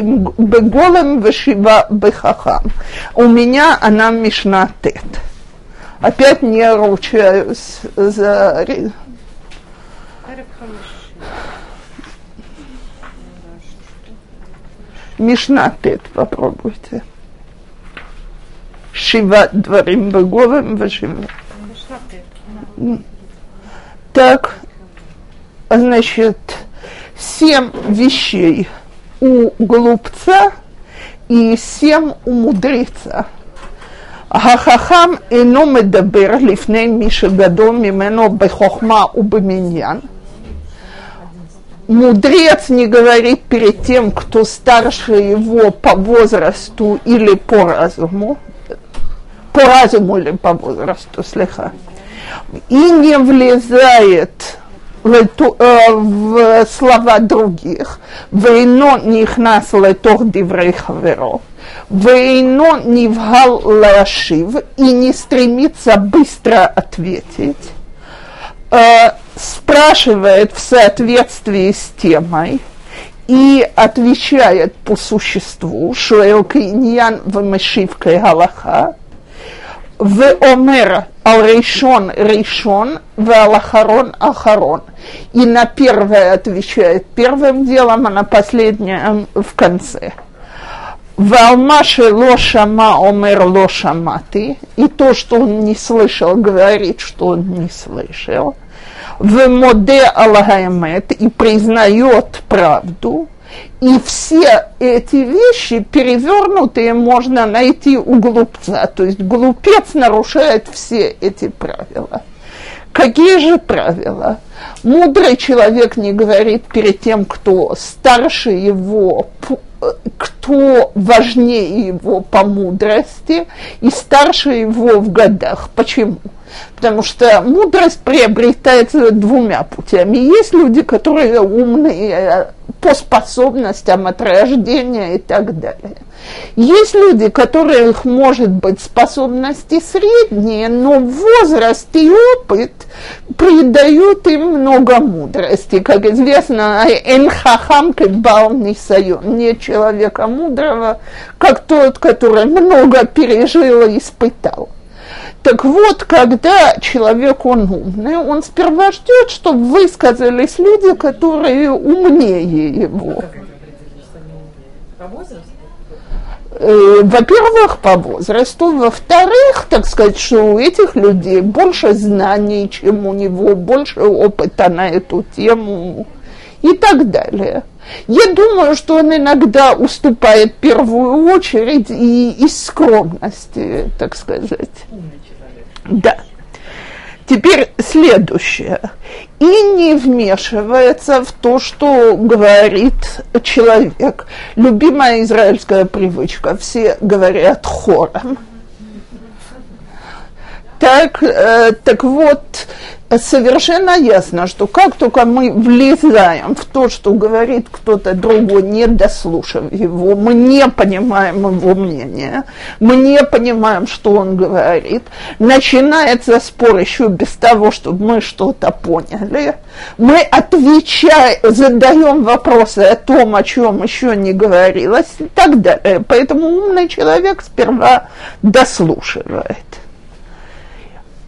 беголем вешива бехахам. У меня она мишна тет. Опять не ручаюсь за... Мишна тет попробуйте. Шива дворим беголем вешива. Так, значит, семь вещей у глупца и семь у мудреца. Хахахам ино ну медабер лифней миша гадол мимено бехохма убаминьян. Мудрец не говорит перед тем, кто старше его по возрасту или по разуму, по разуму или по возрасту, слегка, и не влезает Э, в слова других, вейно нихнас летох диврей хаверов, не невгал лашив и не стремится быстро ответить, э, спрашивает в соответствии с темой и отвечает по существу, что Элкиньян вымышивка и в Омер Ал-Рейшон в Алахарон Ахарон. И на первое отвечает первым делом, а на последнее в конце. В Алмаше Лошама Омер Лошама ты. И то, что он не слышал, говорит, что он не слышал. В Моде Аллахаймет и признает правду. И все эти вещи перевернутые можно найти у глупца. То есть глупец нарушает все эти правила. Какие же правила? Мудрый человек не говорит перед тем, кто старше его, кто важнее его по мудрости и старше его в годах. Почему? Потому что мудрость приобретается двумя путями. Есть люди, которые умные по способностям от рождения и так далее. Есть люди, которых, может быть, способности средние, но возраст и опыт придают им много мудрости. Как известно, энхахам кебал нисайон. Нет человека мудрого, как тот, который много пережил и испытал. Так вот, когда человек, он умный, он сперва ждет, чтобы высказались люди, которые умнее его. Э, во-первых, по возрасту, во-вторых, так сказать, что у этих людей больше знаний, чем у него, больше опыта на эту тему и так далее. Я думаю, что он иногда уступает первую очередь и из скромности, так сказать. Да. Теперь следующее. И не вмешивается в то, что говорит человек. Любимая израильская привычка. Все говорят хором. Так, э, так вот, совершенно ясно, что как только мы влезаем в то, что говорит кто-то другой, не дослушав его, мы не понимаем его мнение, мы не понимаем, что он говорит, начинается спор еще без того, чтобы мы что-то поняли, мы отвечаем, задаем вопросы о том, о чем еще не говорилось и так далее. Поэтому умный человек сперва дослушивает.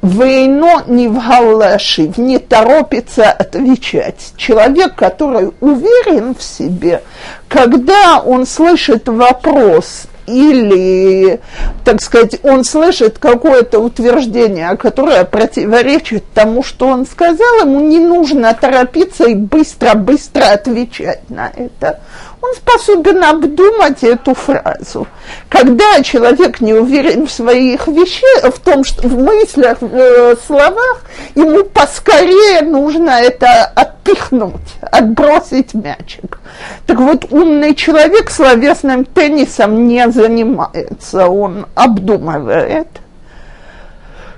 Вейно не вгалашив, не торопится отвечать. Человек, который уверен в себе, когда он слышит вопрос или, так сказать, он слышит какое-то утверждение, которое противоречит тому, что он сказал, ему не нужно торопиться и быстро-быстро отвечать на это он способен обдумать эту фразу. Когда человек не уверен в своих вещах, в том, что в мыслях, в э, словах, ему поскорее нужно это отпихнуть, отбросить мячик. Так вот, умный человек словесным теннисом не занимается, он обдумывает.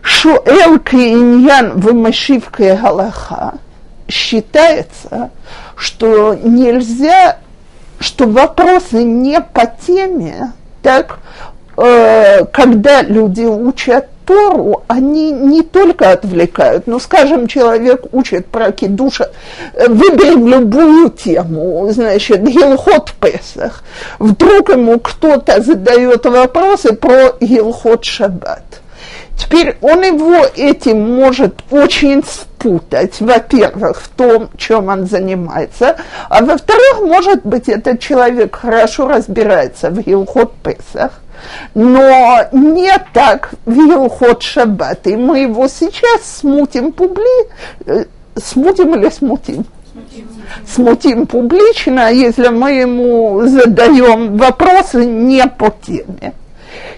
Шуэл иньян в галаха считается, что нельзя что вопросы не по теме, так, э, когда люди учат Тору, они не только отвлекают, но, скажем, человек учит про кидуша, э, выберем любую тему, значит, Гилхот Песах. Вдруг ему кто-то задает вопросы про Гилхот Шаббат. Теперь он его этим может очень спутать, во-первых, в том, чем он занимается, а во-вторых, может быть, этот человек хорошо разбирается в Гилхот Песах, но не так в Илхот Шаббат. И мы его сейчас смутим публи... Э, смутим или? Смутим. Смутим публично, если мы ему задаем вопросы не по теме.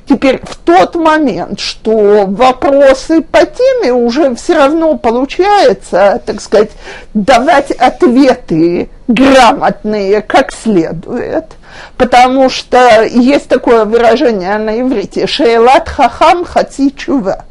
Теперь в тот момент, что вопросы по теме уже все равно получается, так сказать, давать ответы грамотные как следует, потому что есть такое выражение на иврите «шейлат хахам хати чува»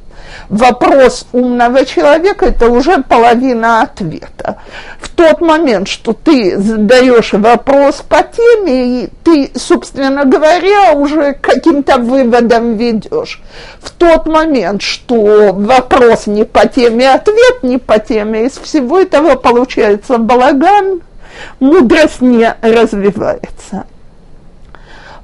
вопрос умного человека – это уже половина ответа. В тот момент, что ты задаешь вопрос по теме, ты, собственно говоря, уже каким-то выводом ведешь. В тот момент, что вопрос не по теме, ответ не по теме, из всего этого получается балаган, мудрость не развивается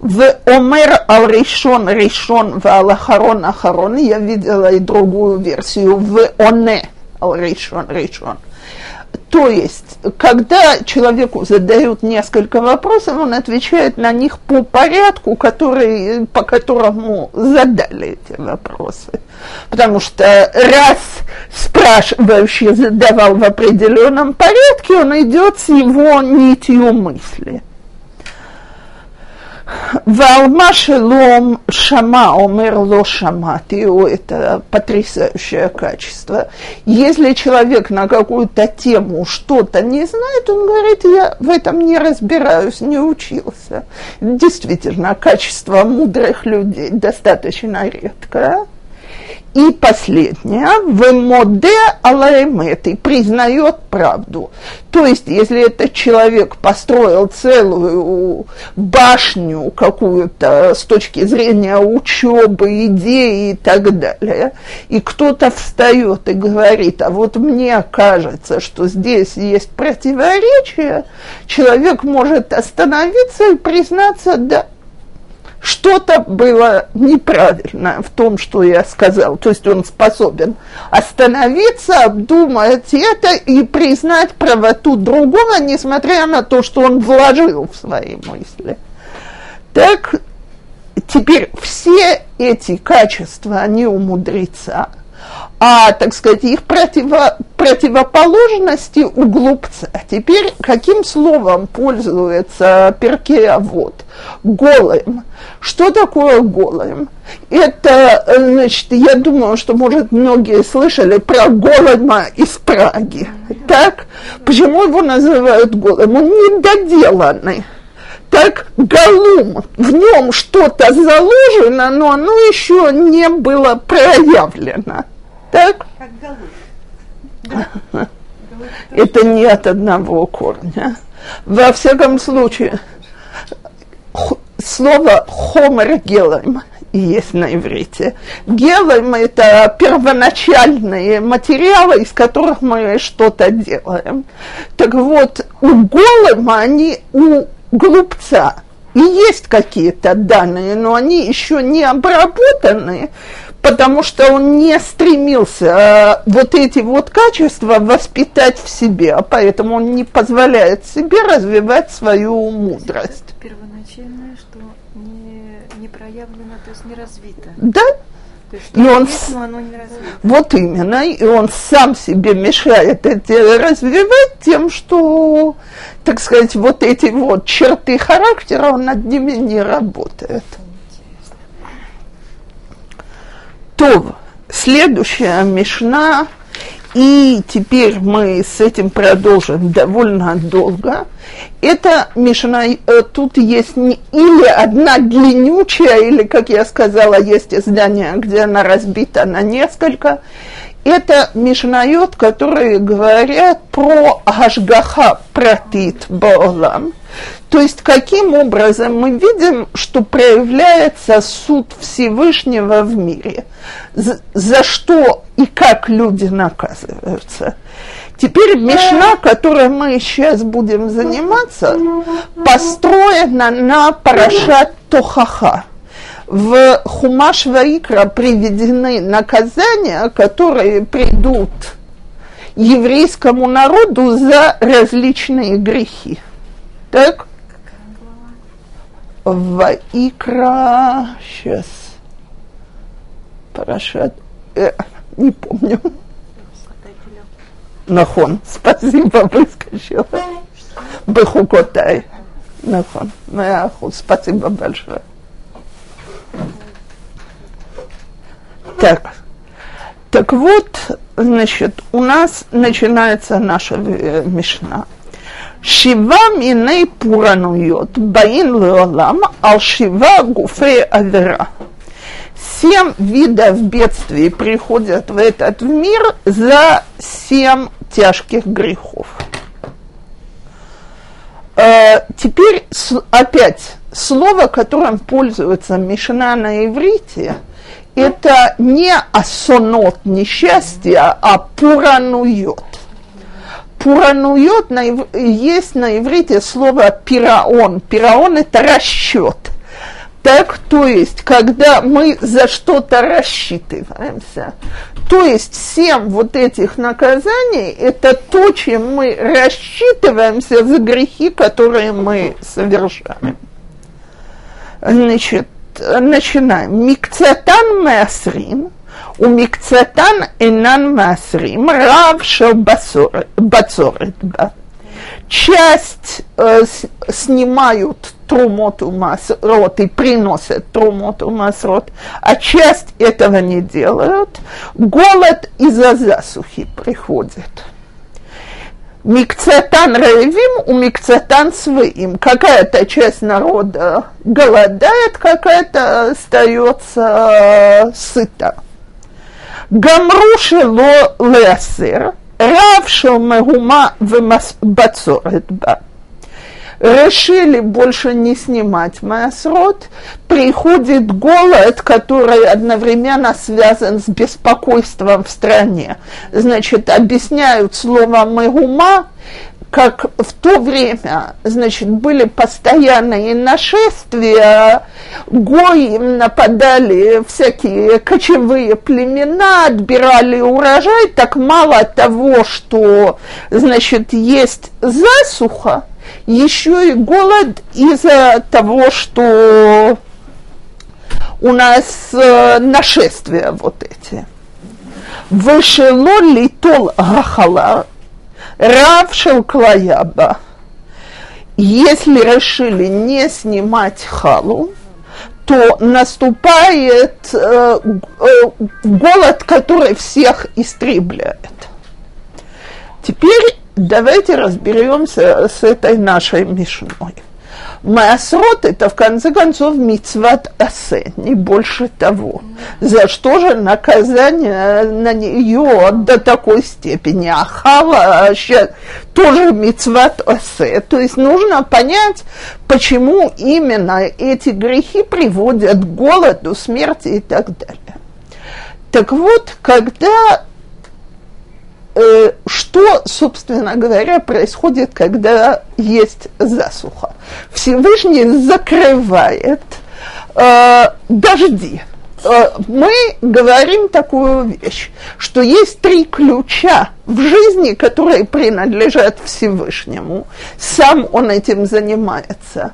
в Омер ал Ришон Ришон в Алахарон Ахарон, я видела и другую версию, в Оне ал Ришон Ришон. То есть, когда человеку задают несколько вопросов, он отвечает на них по порядку, который, по которому задали эти вопросы. Потому что раз спрашивающий задавал в определенном порядке, он идет с его нитью мысли. Валма шелом шама, омер ло шамати, это потрясающее качество. Если человек на какую-то тему что-то не знает, он говорит, я в этом не разбираюсь, не учился. Действительно, качество мудрых людей достаточно редкое. И последнее, в моде алаэмет, и признает правду. То есть, если этот человек построил целую башню какую-то с точки зрения учебы, идеи и так далее, и кто-то встает и говорит, а вот мне кажется, что здесь есть противоречие, человек может остановиться и признаться, да, что-то было неправильно в том, что я сказал. То есть он способен остановиться, обдумать это и признать правоту другого, несмотря на то, что он вложил в свои мысли. Так, теперь все эти качества, они у мудреца – а, так сказать, их противо, противоположности у глупца. Теперь каким словом пользуется Перкея вот? Голым. Что такое голым? Это, значит, я думаю, что, может, многие слышали про голема из Праги. Так? Почему его называют голым? Он недоделанный так галум, в нем что-то заложено, но оно еще не было проявлено. Так? Это не от одного корня. Во всяком случае, слово хомер гелем есть на иврите. Гелем – это первоначальные материалы, из которых мы что-то делаем. Так вот, у голема они у глупца и есть какие-то данные, но они еще не обработаны, потому что он не стремился э, вот эти вот качества воспитать в себе, а поэтому он не позволяет себе развивать свою мудрость. Это первоначальное, что не, не проявлено, то есть не развито. Да. и он, не вот именно, и он сам себе мешает это развивать тем, что, так сказать, вот эти вот черты характера, он над ними не работает. То, следующая мешна, и теперь мы с этим продолжим довольно долго. Это мешна, э, тут есть или одна длиннючая, или, как я сказала, есть издание, где она разбита на несколько. Это мишнайот, которые говорят про Ашгаха Пратит Баолам, То есть каким образом мы видим, что проявляется суд Всевышнего в мире, за, за что и как люди наказываются. Теперь Мишна, которой мы сейчас будем заниматься, построена на Парашат Тохаха. В Хумаш Ваикра приведены наказания, которые придут еврейскому народу за различные грехи. Так? Ваикра, сейчас, Парашат, э, не помню. Нахон, спасибо, выскочила. Бехукотай. Нахон, спасибо большое. Так, так вот, значит, у нас начинается наша э, Шива миней пуранует, баин леолам, ал шива гуфей авера семь видов бедствий приходят в этот мир за семь тяжких грехов. Э, теперь опять слово, которым пользуется Мишна на иврите, это не асонот, несчастье, а пуранует. Пуранует на, есть на иврите слово пираон. Пираон – это расчет. Так, то есть, когда мы за что-то рассчитываемся, то есть семь вот этих наказаний – это то, чем мы рассчитываемся за грехи, которые мы совершаем. Значит, начинаем. Микцатан масрим, у микцатан инан масрим, рав шел бацорет ба часть э, снимают трумоту масрот и приносят трумоту масрот, а часть этого не делают, голод из-за засухи приходит. Микцетан ревим, у микцетан своим. Какая-то часть народа голодает, какая-то остается сыта. Лесер, рав шел мегума бацорет ба решили больше не снимать Маасрот, приходит голод, который одновременно связан с беспокойством в стране. Значит, объясняют слово «мегума», как в то время, значит, были постоянные нашествия, гои нападали всякие кочевые племена, отбирали урожай, так мало того, что, значит, есть засуха, еще и голод из-за того, что у нас э, нашествия вот эти. Вышело литол гахала, рав шелклаяба. Если решили не снимать халу, то наступает э, э, голод, который всех истребляет. Теперь давайте разберемся с этой нашей мишной. Маасрот – это, в конце концов, мицват асе, не больше того. За что же наказание на нее до такой степени? Ахава тоже мицват асе. То есть нужно понять, почему именно эти грехи приводят к голоду, смерти и так далее. Так вот, когда что, собственно говоря, происходит, когда есть засуха? Всевышний закрывает э, дожди. Э, мы говорим такую вещь, что есть три ключа в жизни, которые принадлежат Всевышнему. Сам он этим занимается.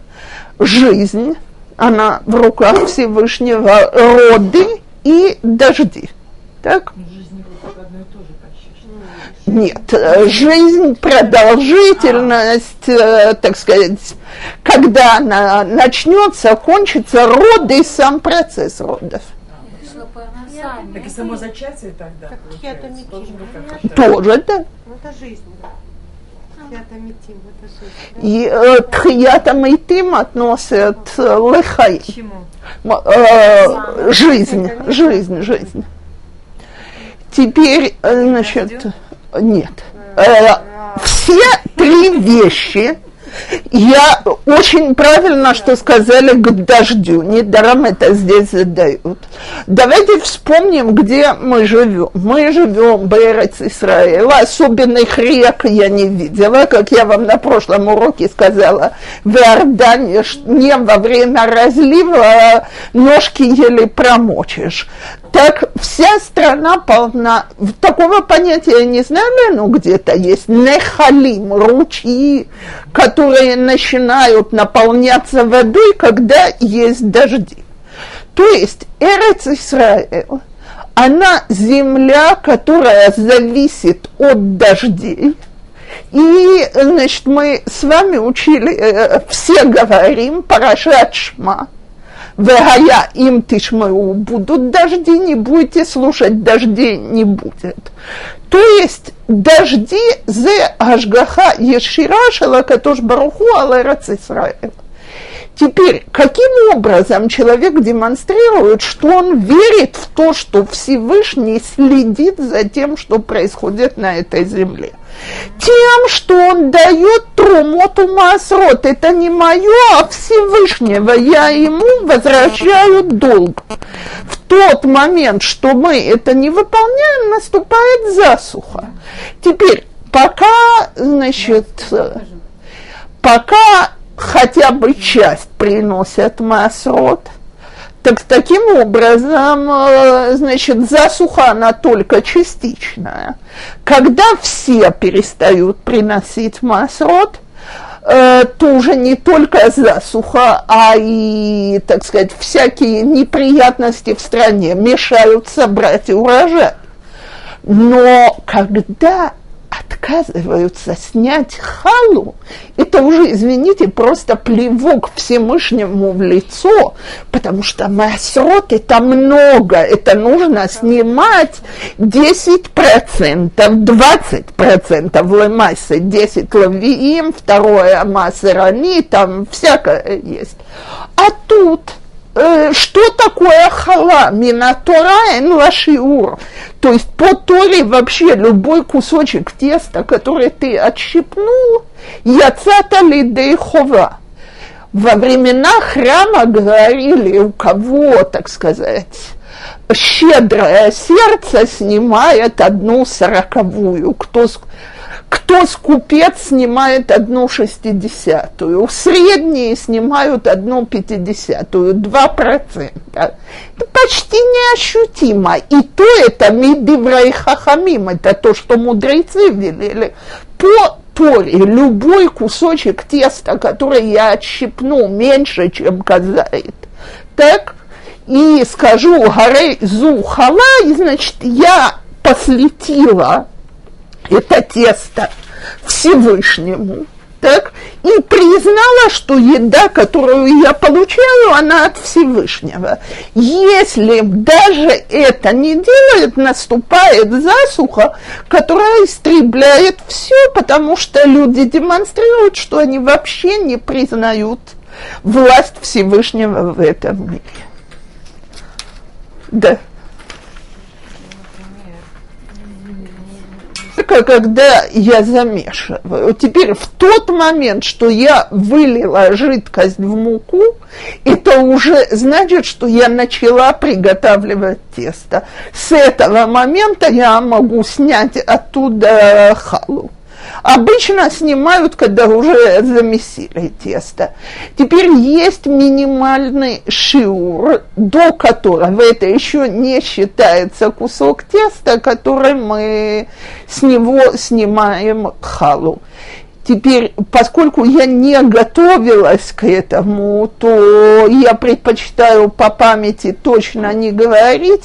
Жизнь, она в руках Всевышнего, роды и дожди. Так? Нет, э, жизнь, продолжительность, э, так сказать, когда она начнется, кончится роды и сам процесс родов. Так и само зачатие тогда. Тоже, да. Ну, это жизнь, да. И э, тхиятам и тим относят лехай. Жизнь, жизнь, жизнь. Теперь, значит, нет. Э, все три вещи Я очень правильно, что сказали к дождю. Недаром это здесь задают. Давайте вспомним, где мы живем. Мы живем в Эрец Исраэла. Особенных рек я не видела, как я вам на прошлом уроке сказала. В Иордане не во время разлива ножки еле промочишь так вся страна полна. Такого понятия я не знаю, но где-то есть нехалим, ручьи, которые начинают наполняться водой, когда есть дожди. То есть Эрец Исраэл, она земля, которая зависит от дождей. И, значит, мы с вами учили, э, все говорим, Парашат Шма – Вегая им тишмау, будут дожди, не будете слушать, дождей не будет. То есть дожди зе ажгаха ешира шалакатош баруху алэрат Исраэла. Теперь, каким образом человек демонстрирует, что он верит в то, что Всевышний следит за тем, что происходит на этой земле? Тем, что он дает трумоту масрот. Это не мое, а Всевышнего. Я ему возвращаю долг. В тот момент, что мы это не выполняем, наступает засуха. Теперь, пока, значит, пока хотя бы часть приносят масрот, так таким образом, э, значит, засуха она только частичная. Когда все перестают приносить масрот, э, то уже не только засуха, а и, так сказать, всякие неприятности в стране мешают собрать урожай. Но когда отказываются снять халу, это уже, извините, просто плевок Всевышнему в лицо, потому что масрот это много, это нужно снимать 10%, 20% лемайсы, 10 лавиим, второе массерани, там всякое есть. А тут что такое хала? Минатора эн лашиур. То есть по Торе вообще любой кусочек теста, который ты отщипнул, яцата ли хова. Во времена храма говорили, у кого, так сказать, щедрое сердце снимает одну сороковую. Кто кто скупец снимает одну шестидесятую, средние снимают одну пятидесятую, два процента. Это почти неощутимо. И то это мидиврай хахамим, это то, что мудрецы велели. По Торе любой кусочек теста, который я отщипну меньше, чем казает, так, и скажу горей зу халай, значит, я посвятила это тесто Всевышнему, так, и признала, что еда, которую я получаю, она от Всевышнего. Если даже это не делает, наступает засуха, которая истребляет все, потому что люди демонстрируют, что они вообще не признают власть Всевышнего в этом мире. Да. Только когда я замешиваю. Теперь в тот момент, что я вылила жидкость в муку, это уже значит, что я начала приготавливать тесто. С этого момента я могу снять оттуда халу. Обычно снимают, когда уже замесили тесто. Теперь есть минимальный шиур, до которого это еще не считается кусок теста, который мы с него снимаем халу. Теперь, поскольку я не готовилась к этому, то я предпочитаю по памяти точно не говорить,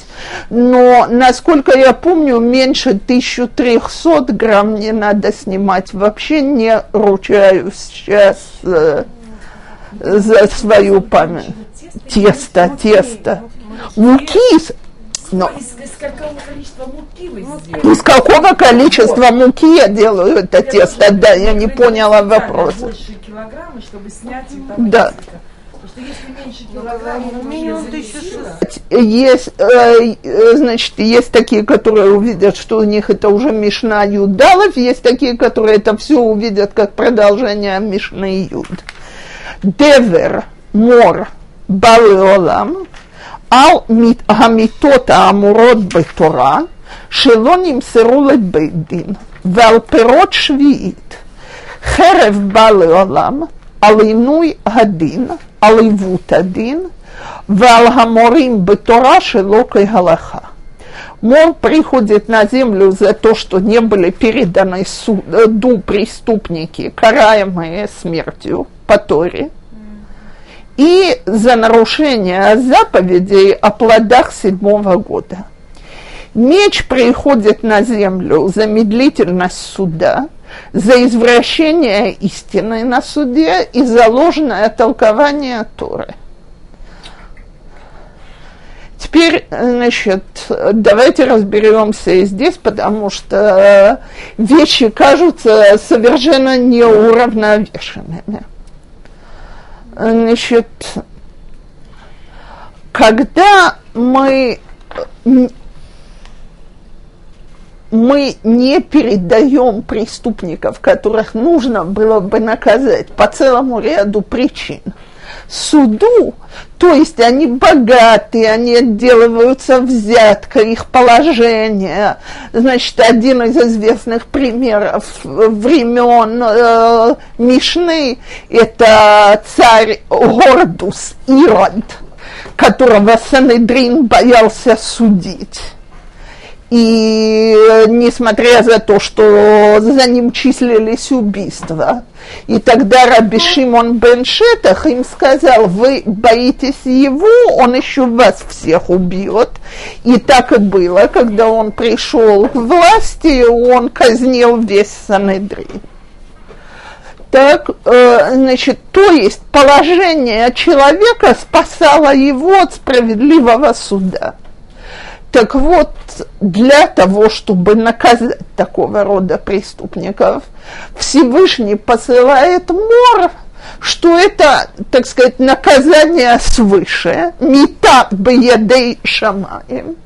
но, насколько я помню, меньше 1300 грамм не надо снимать. Вообще не ручаюсь сейчас э, за свою память. Тесто, тесто. Муки но из, из какого количества муки вы сделали? Из какого количества муки я делаю это я тесто? Да, я не поняла вопроса. Больше килограмма, чтобы снять да. Есть, э, значит, есть такие, которые увидят, что у них это уже Мишна Юдалов, есть такие, которые это все увидят как продолжение Мишны Юд. Девер, мор, балеолам, על המיטות האמורות בתורה, שלא נמסרו לבית דין, ועל פירות שביעית, חרב בא לעולם, על עינוי הדין, על עיוות הדין, ועל המורים בתורה שלא כהלכה. Мол приходит на землю за то, что не были переданы суду преступники, караемые смертью по Торе, и за нарушение заповедей о плодах седьмого года. Меч приходит на землю за медлительность суда, за извращение истины на суде и за ложное толкование Торы. Теперь, значит, давайте разберемся и здесь, потому что вещи кажутся совершенно неуравновешенными. Значит, когда мы мы не передаем преступников, которых нужно было бы наказать по целому ряду причин, суду, то есть они богатые, они отделываются взяткой, их положение. Значит, один из известных примеров времен э, Мишны – это царь Гордус Ирод, которого Санедрин боялся судить. И несмотря за то, что за ним числились убийства, и тогда Раби Шимон бен Шетах им сказал, вы боитесь его, он еще вас всех убьет. И так и было, когда он пришел к власти, он казнил весь Санедрин. Так, э, значит, то есть положение человека спасало его от справедливого суда. Так вот, для того, чтобы наказать такого рода преступников, Всевышний посылает мор, что это, так сказать, наказание свыше, бы едей шамаем,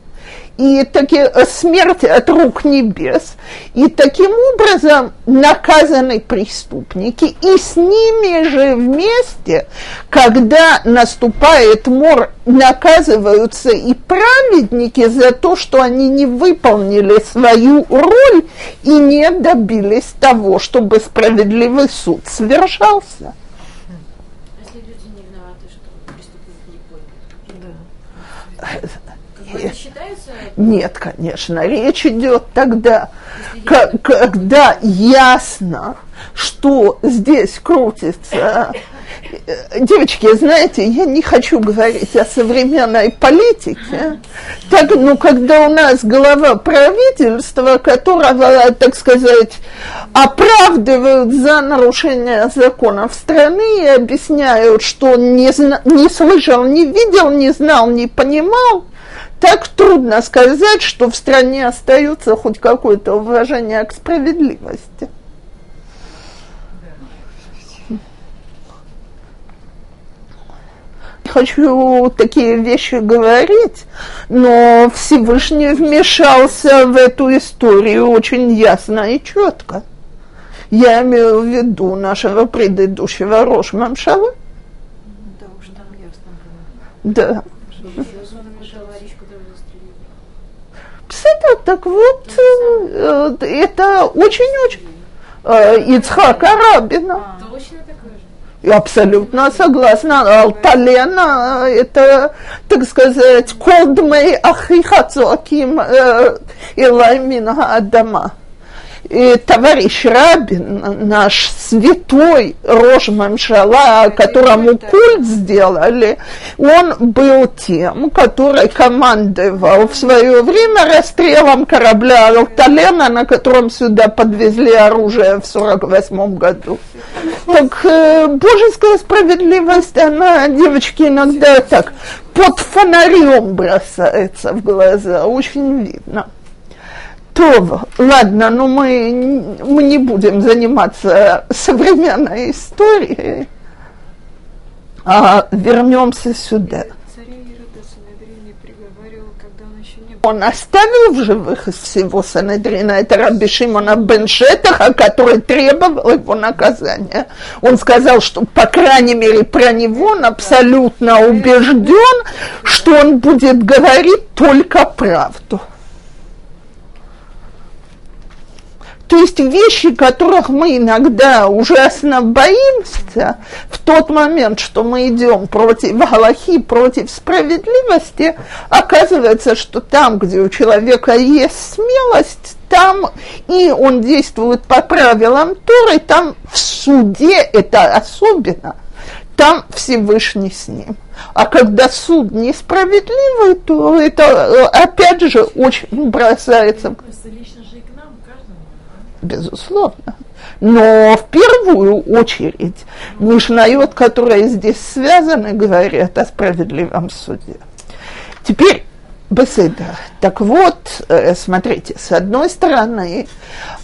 и таки, э, смерть от рук небес, и таким образом наказаны преступники, и с ними же вместе, когда наступает мор, наказываются и праведники за то, что они не выполнили свою роль и не добились того, чтобы справедливый суд совершался. Если люди не виноваты, что преступник не понял. Да считаются? Нет, конечно. Речь идет тогда, когда ясно, что здесь крутится. Девочки, знаете, я не хочу говорить о современной политике. Так, ну, когда у нас глава правительства, которого, так сказать, оправдывают за нарушение законов страны и объясняют, что он не, зна- не слышал, не видел, не знал, не понимал, так трудно сказать, что в стране остается хоть какое-то уважение к справедливости. хочу такие вещи говорить, но Всевышний вмешался в эту историю очень ясно и четко. Я имею в виду нашего предыдущего Рошмамшала. Да, уж там ясно было. Да. Пседа, так вот, э, это очень-очень э, Ицхак Арабина. Я абсолютно согласна. Алталена – это, так сказать, кодмей ахихацуаким э, илаймина Адама и товарищ Рабин, наш святой Рож Мамшала, которому культ сделали, он был тем, который командовал в свое время расстрелом корабля Алталена, на котором сюда подвезли оружие в 48 году. Так э, божеская справедливость, она, девочки, иногда так под фонарем бросается в глаза, очень видно. То, ладно, но мы, мы не будем заниматься современной историей. А, вернемся сюда. Он оставил в живых из всего Санедрина, это Раби Шимона бен Шетаха, который требовал его наказания. Он сказал, что, по крайней мере, про него он абсолютно убежден, что он будет говорить только правду. То есть вещи, которых мы иногда ужасно боимся, в тот момент, что мы идем против Галахи, против справедливости, оказывается, что там, где у человека есть смелость, там и он действует по правилам Торы, там в суде это особенно, там Всевышний с ним. А когда суд несправедливый, то это э, опять же очень бросается Просто лично же и к нам, каждому. Безусловно. Но в первую очередь Мишнает, которые здесь связаны, говорят о справедливом суде. Теперь Беседа. Так вот, э, смотрите, с одной стороны,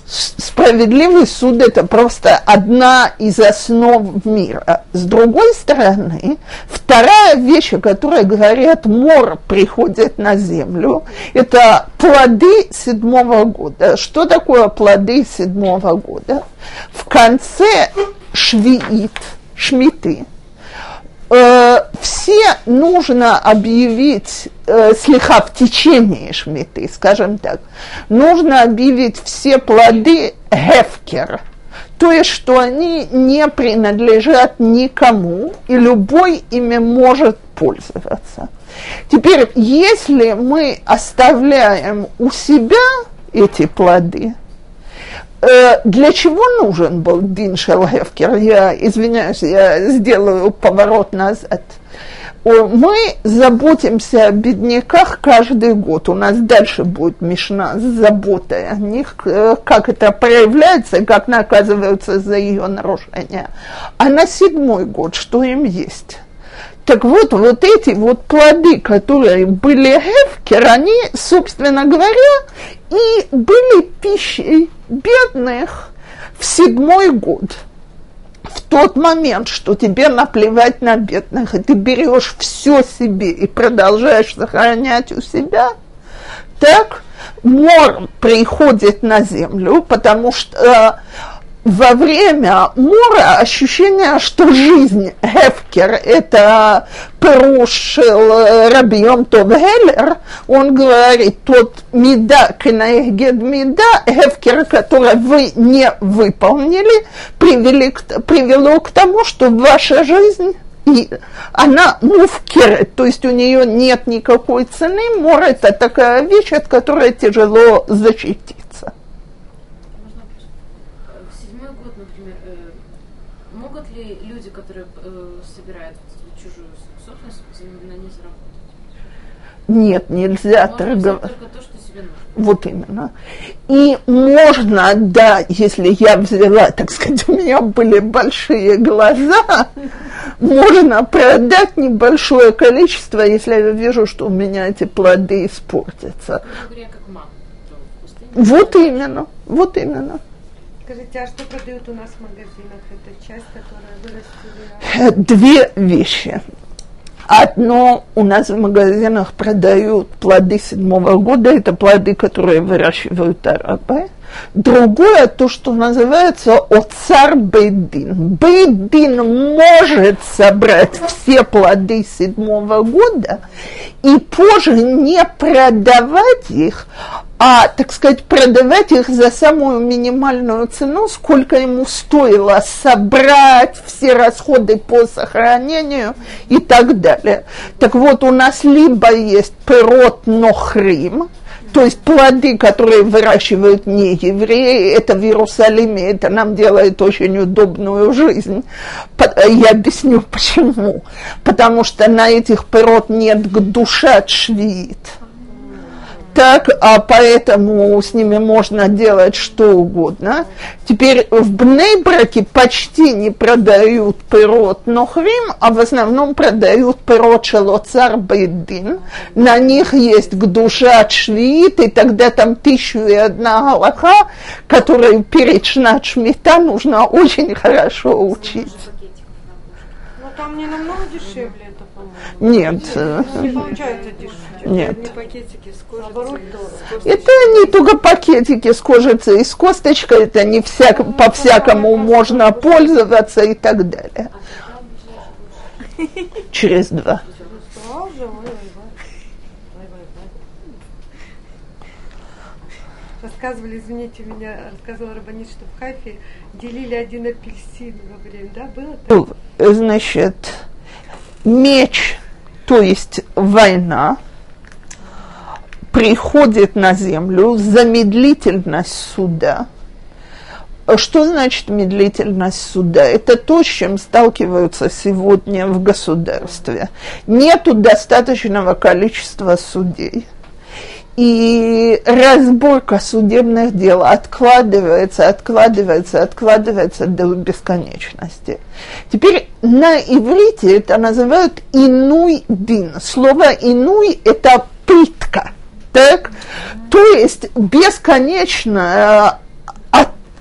справедливый суд это просто одна из основ мира. С другой стороны, вторая вещь, о которой говорят, мор приходит на землю, это плоды седьмого года. Что такое плоды седьмого года? В конце швиит, шмиты, э, все нужно объявить э, слегка в течение шмиты, скажем так, нужно объявить все плоды гефкер, то есть, что они не принадлежат никому, и любой ими может пользоваться. Теперь, если мы оставляем у себя эти плоды, для чего нужен был Дин Шелгефкер? Я извиняюсь, я сделаю поворот назад. Мы заботимся о бедняках каждый год. У нас дальше будет Мишна с заботой о них, э, как это проявляется как наказываются за ее нарушение. А на седьмой год что им есть? Так вот, вот эти вот плоды, которые были гефкер, они, собственно говоря, и были пищей бедных в седьмой год. В тот момент, что тебе наплевать на бедных, и ты берешь все себе и продолжаешь сохранять у себя, так мор приходит на землю, потому что э, во время мора ощущение, что жизнь Хефкер – это Перушил Рабиом Тов Геллер, он говорит, тот меда, кенаэгед меда, Хефкер, который вы не выполнили, привели привело к тому, что ваша жизнь и она мувкер, то есть у нее нет никакой цены. Мор – это такая вещь, от которой тяжело защититься. Можно вопрос? Э, В седьмой год, например, э, могут ли люди, которые э, собирают вот эту чужую собственность, на ней заработать? Нет, нельзя Можно торговать. то. Вот именно. И можно, да, если я взяла, так сказать, у меня были большие глаза, можно продать небольшое количество, если я вижу, что у меня эти плоды испортятся. Пустыне. Вот именно, вот именно. Скажите, а что продают у нас в магазинах? Это часть, которая вырастили? Э, Две вещи. Одно у нас в магазинах продают плоды седьмого года, это плоды, которые выращивают арабы. Другое, то, что называется оцар бейдин. Бейдин может собрать все плоды седьмого года и позже не продавать их, а, так сказать, продавать их за самую минимальную цену, сколько ему стоило собрать все расходы по сохранению и так далее. Так вот, у нас либо есть пирот нохрим, то есть плоды, которые выращивают не евреи, это в Иерусалиме, это нам делает очень удобную жизнь. Я объясню почему. Потому что на этих пирот нет душа швид. Так, а поэтому с ними можно делать что угодно. Теперь в Бнейбраке почти не продают пирот Нохрим, а в основном продают пирот Шелоцар Бейдин. На них есть к душа швид, и тогда там тысячу и одна галаха, которую перед Шнат Шмита нужно очень хорошо учить. Ну, там не намного дешевле это. Нет, Не получается дешевле. нет. Пакетики с кожицей. Это не только пакетики с кожицей и с косточкой, это не всяк, по-всякому можно пользоваться и так далее. Через два. Рассказывали, извините, меня рассказывал Рабанит, что в Хайфе делили один апельсин во время, да, было так? Значит, меч, то есть война, приходит на землю, замедлительность суда. Что значит медлительность суда? Это то, с чем сталкиваются сегодня в государстве. Нету достаточного количества судей. И разборка судебных дел откладывается, откладывается, откладывается до бесконечности. Теперь на иврите это называют инуй дин. Слово инуй – это пытка. Так? То есть э,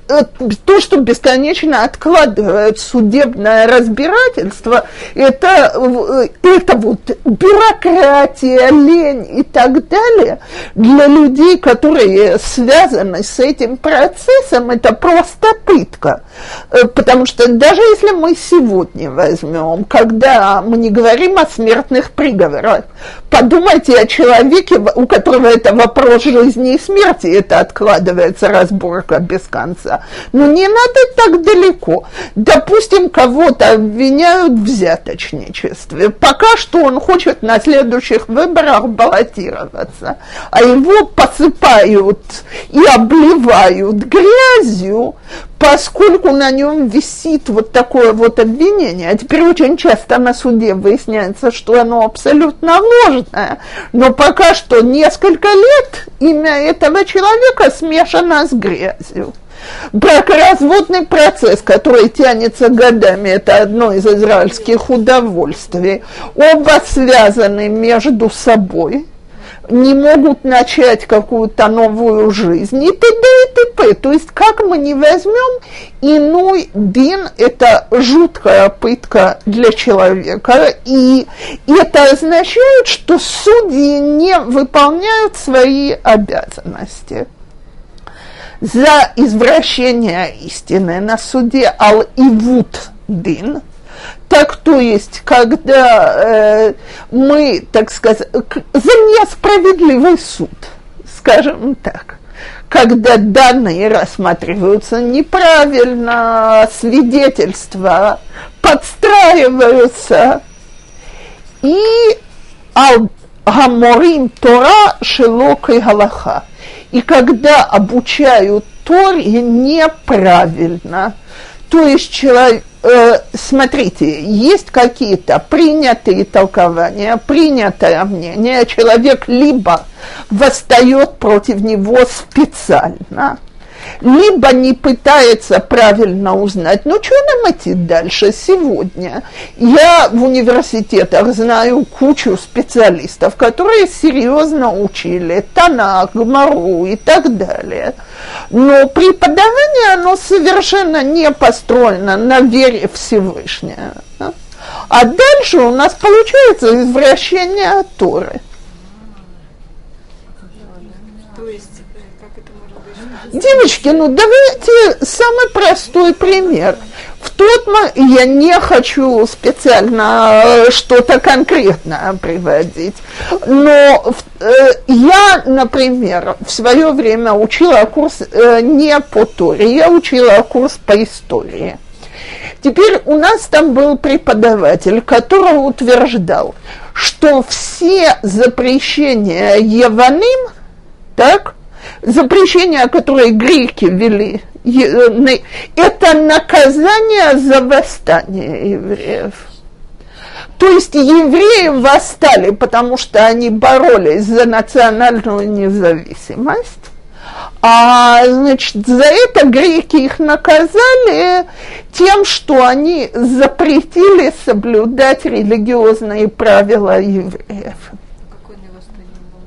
то, что бесконечно откладывает судебное разбирательство, это, э, это вот бюрократия, лень и так далее. Для людей, которые связаны с этим процессом, это просто пытка. Э, Потому что даже если мы сегодня возьмем, когда мы не говорим о смертных приговорах, подумайте о человеке, у которого это вопрос жизни и смерти, это откладывается разборка без конца. Но не надо так далеко. Допустим, кого-то обвиняют в взяточничестве. Пока что он хочет на следующих выборах баллотироваться, а его посыпают и обливают грязью, поскольку на нем висит вот такое вот обвинение. А теперь очень часто на суде выясняется, что оно абсолютно ложное, но пока что несколько лет имя этого человека смешано с грязью. Бракоразводный процесс, который тянется годами, это одно из израильских удовольствий. Оба связаны между собой, не могут начать какую-то новую жизнь и т.д. и т.п. То есть, как мы не возьмем, иной дин – это жуткая пытка для человека, и это означает, что судьи не выполняют свои обязанности за извращение истины на суде ал-ивут дин, так то есть, когда э, мы, так сказать, за несправедливый суд, скажем так, когда данные рассматриваются неправильно, свидетельства подстраиваются, и ал гаморим Тора шелокой галаха. И когда обучают Торе неправильно, то есть человек, э, смотрите, есть какие-то принятые толкования, принятое мнение, человек либо восстает против него специально, либо не пытается правильно узнать, ну что нам идти дальше сегодня? Я в университетах знаю кучу специалистов, которые серьезно учили Танах, Гмару и так далее. Но преподавание, оно совершенно не построено на вере Всевышнего. А дальше у нас получается извращение Торы. То есть, э, как это может быть? Девочки, ну давайте самый простой пример. В тот момент я не хочу специально э, что-то конкретно приводить, но э, я, например, в свое время учила курс э, не по Торе, я учила курс по истории. Теперь у нас там был преподаватель, который утверждал, что все запрещения Еваным, так, запрещения, которые греки ввели, е- э, это наказание за восстание евреев. То есть евреи восстали, потому что они боролись за национальную независимость, а, значит, за это греки их наказали тем, что они запретили соблюдать религиозные правила евреев. Какой на восстание был?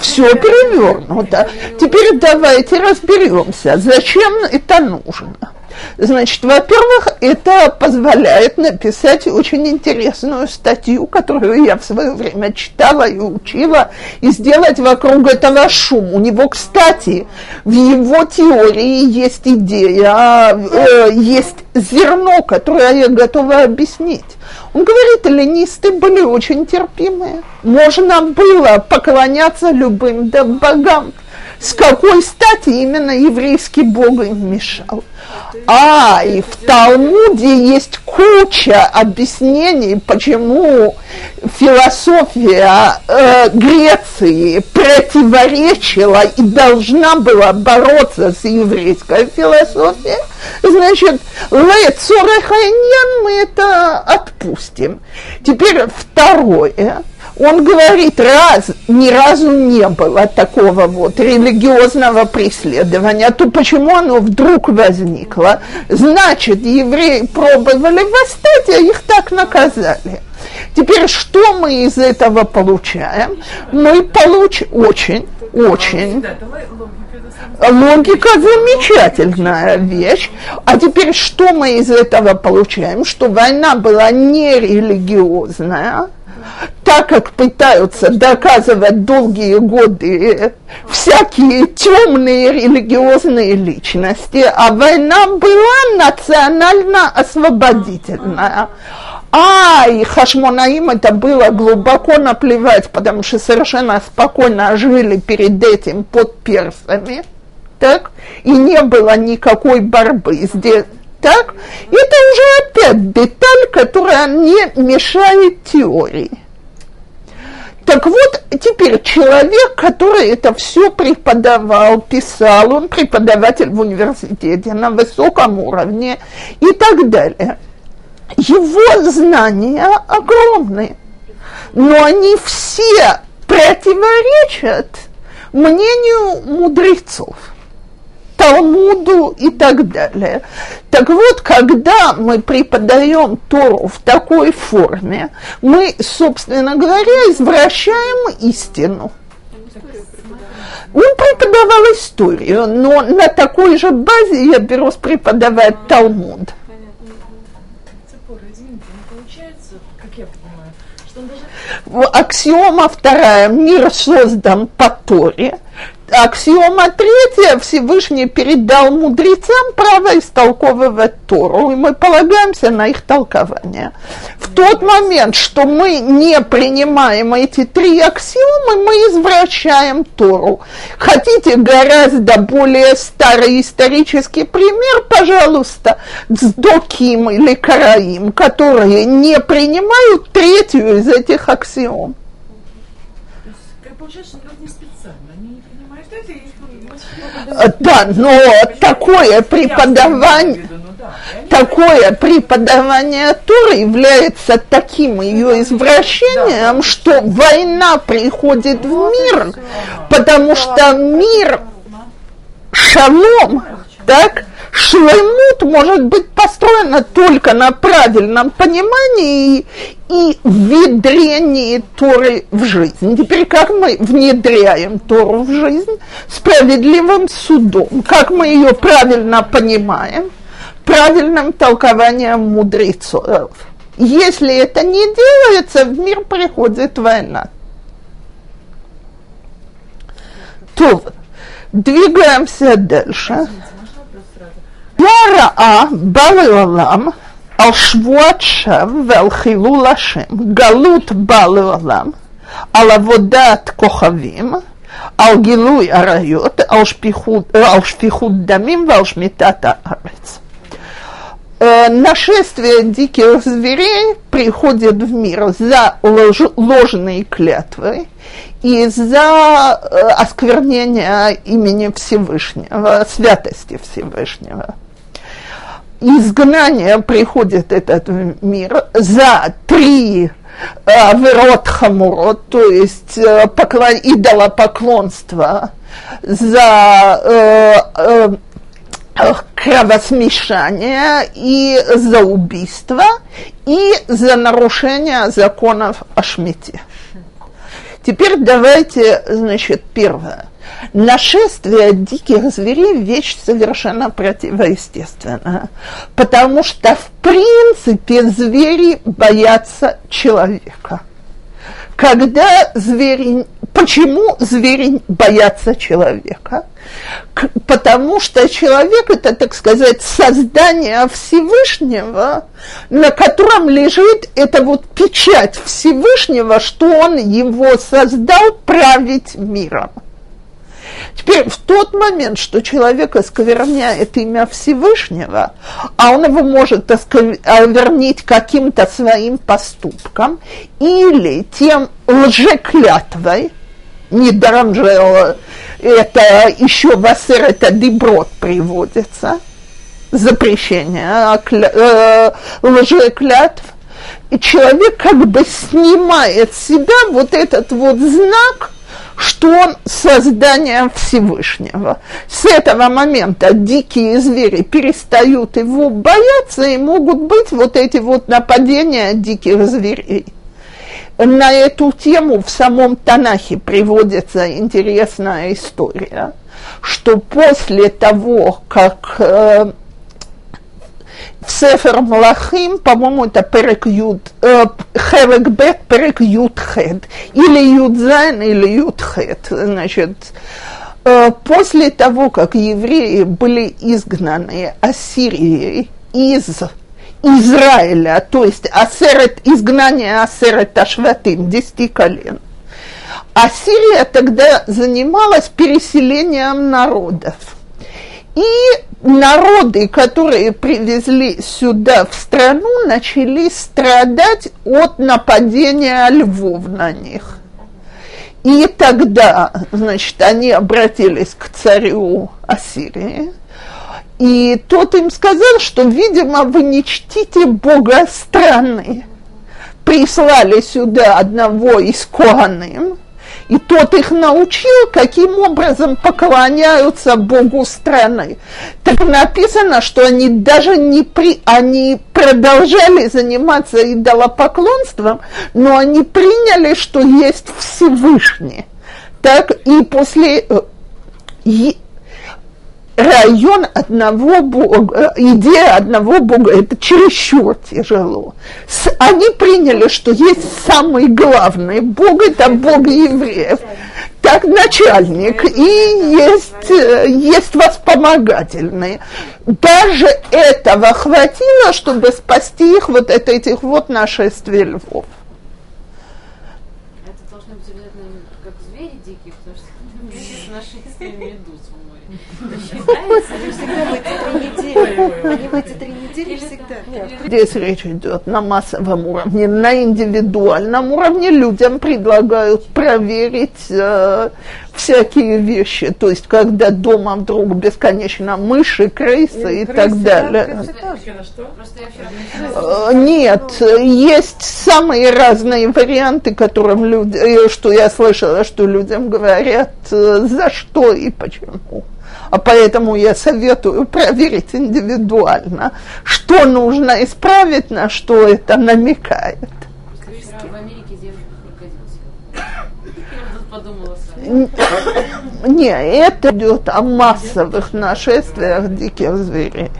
Все перевернуто. Теперь давайте разберемся, зачем это нужно. Значит, во-первых, это позволяет написать очень интересную статью, которую я в свое время читала и учила, и сделать вокруг этого шум. У него, кстати, в его теории есть идея, э, есть зерно, которое я готова объяснить. Он говорит, эллинисты были очень терпимые. Можно было поклоняться любым богам. С какой стати именно еврейский бог им мешал? А, и в Талмуде есть куча объяснений, почему философия э, Греции противоречила и должна была бороться с еврейской философией. Значит, мы это отпустим. Теперь второе он говорит, раз, ни разу не было такого вот религиозного преследования, то почему оно вдруг возникло? Значит, евреи пробовали восстать, а их так наказали. Теперь что мы из этого получаем? Мы получим очень, очень. Логика замечательная вещь. А теперь что мы из этого получаем? Что война была нерелигиозная, так как пытаются доказывать долгие годы всякие темные религиозные личности, а война была национально-освободительная. А, и Хашмонаим это было глубоко наплевать, потому что совершенно спокойно жили перед этим под персами, так, и не было никакой борьбы здесь так? Это уже опять деталь, которая не мешает теории. Так вот, теперь человек, который это все преподавал, писал, он преподаватель в университете на высоком уровне и так далее. Его знания огромны, но они все противоречат мнению мудрецов. Талмуду и так далее. Так вот, когда мы преподаем Тору в такой форме, мы, собственно говоря, извращаем истину. Он преподавал историю, но на такой же базе я берусь преподавать Талмуд. Аксиома вторая. Мир создан по Торе. Аксиома третья, Всевышний передал мудрецам право истолковывать Тору, и мы полагаемся на их толкование. В тот момент, что мы не принимаем эти три аксиомы, мы извращаем Тору. Хотите гораздо более старый исторический пример, пожалуйста, Цдоким или Караим, которые не принимают третью из этих аксиом. Получается, да, но такое преподавание, такое преподавание Торы является таким ее извращением, что война приходит в мир, потому что мир шалом, так, Шлаймут может быть построена только на правильном понимании и внедрении Торы в жизнь. Теперь как мы внедряем Тору в жизнь? Справедливым судом. Как мы ее правильно понимаем? Правильным толкованием мудрецов. Если это не делается, в мир приходит война. То, двигаемся дальше. Извините. בא לעולם על שבועת שווא ועל חילול השם, גלות בא לעולם, על עבודת כוכבים, על גילוי עריות, על שפיכות, על שפיכות דמים ועל שמיטת הארץ. Нашествие диких зверей приходит в мир за лож, ложные клятвы и за осквернение имени Всевышнего, святости Всевышнего изгнание приходит этот мир за три э, верот хамурот, то есть э, поклон, идолопоклонство, за э, э, кровосмешание и за убийство, и за нарушение законов о шмите. Теперь давайте, значит, первое – Нашествие диких зверей – вещь совершенно противоестественная, потому что, в принципе, звери боятся человека. Когда звери Почему звери боятся человека? Потому что человек это, так сказать, создание Всевышнего, на котором лежит эта вот печать Всевышнего, что он его создал править миром. Теперь в тот момент, что человек оскверняет имя Всевышнего, а он его может осквернить каким-то своим поступком или тем лжеклятвой, недаром же э, это еще в это деброд приводится, запрещение а э, лжеклятв, и человек как бы снимает с себя вот этот вот знак – что он создание Всевышнего. С этого момента дикие звери перестают его бояться, и могут быть вот эти вот нападения диких зверей. На эту тему в самом Танахе приводится интересная история, что после того, как э, в Сефер Млахим, по-моему, это Перек Юд, э, Хевек Бет, Перек Юд Хед, или Юд Зайн, или Юд Хед. Значит, э, после того, как евреи были изгнаны Ассирией из Израиля, то есть асерет, изгнание Асерет Ашватим, десяти колен, Ассирия тогда занималась переселением народов. И народы, которые привезли сюда в страну, начали страдать от нападения львов на них. И тогда, значит, они обратились к царю Ассирии, и тот им сказал, что, видимо, вы не чтите Бога страны. Прислали сюда одного из Коаным, и тот их научил, каким образом поклоняются Богу страны. Так написано, что они даже не при, они продолжали заниматься идолопоклонством, но они приняли, что есть Всевышний. Так и после э, район одного Бога, идея одного Бога, это чересчур тяжело. Они приняли, что есть самый главный Бог, это Бог евреев, так начальник, и есть, э, есть воспомогательные. Даже этого хватило, чтобы спасти их вот от этих вот нашествий львов. Это должно быть обязательно как звери дикие, потому что нашествие медуз они в эти три недели всегда. Здесь речь идет на массовом уровне, на индивидуальном уровне людям предлагают проверить э, всякие вещи. То есть, когда дома вдруг бесконечно мыши, крысы и, и крысы, так далее. Да, э, Нет, есть самые разные варианты, которым люди, э, что я слышала, что людям говорят, э, за что и почему. А поэтому я советую проверить индивидуально, что нужно исправить, на что это намекает. Не, это идет о массовых нашествиях диких зверей.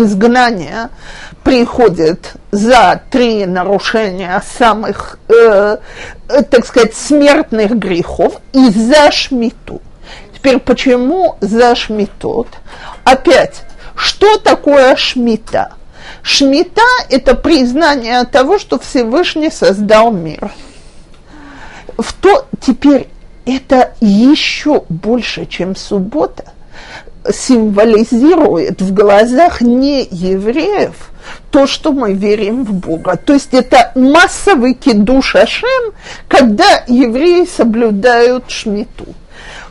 Изгнание приходит за три нарушения самых, э, э, так сказать, смертных грехов и за шмиту. Теперь почему за шмитот? Опять, что такое шмита? Шмита – это признание того, что Всевышний создал мир. В то, теперь это еще больше, чем суббота, символизирует в глазах не евреев – то, что мы верим в Бога. То есть это массовый кидуш Ашем, когда евреи соблюдают шмиту.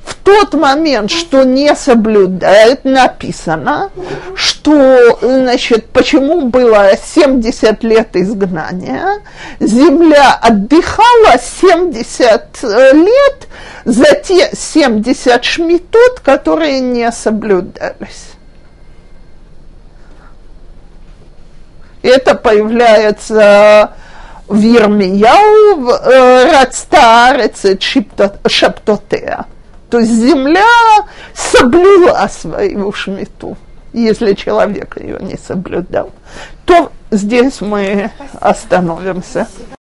В тот момент, что не соблюдают, написано, что, значит, почему было 70 лет изгнания, земля отдыхала 70 лет за те 70 шмитот, которые не соблюдались. это появляется в Ермияу э, Рацтаарец Шептотеа. То есть земля соблюла свою шмиту. Если человек ее не соблюдал, то здесь мы остановимся.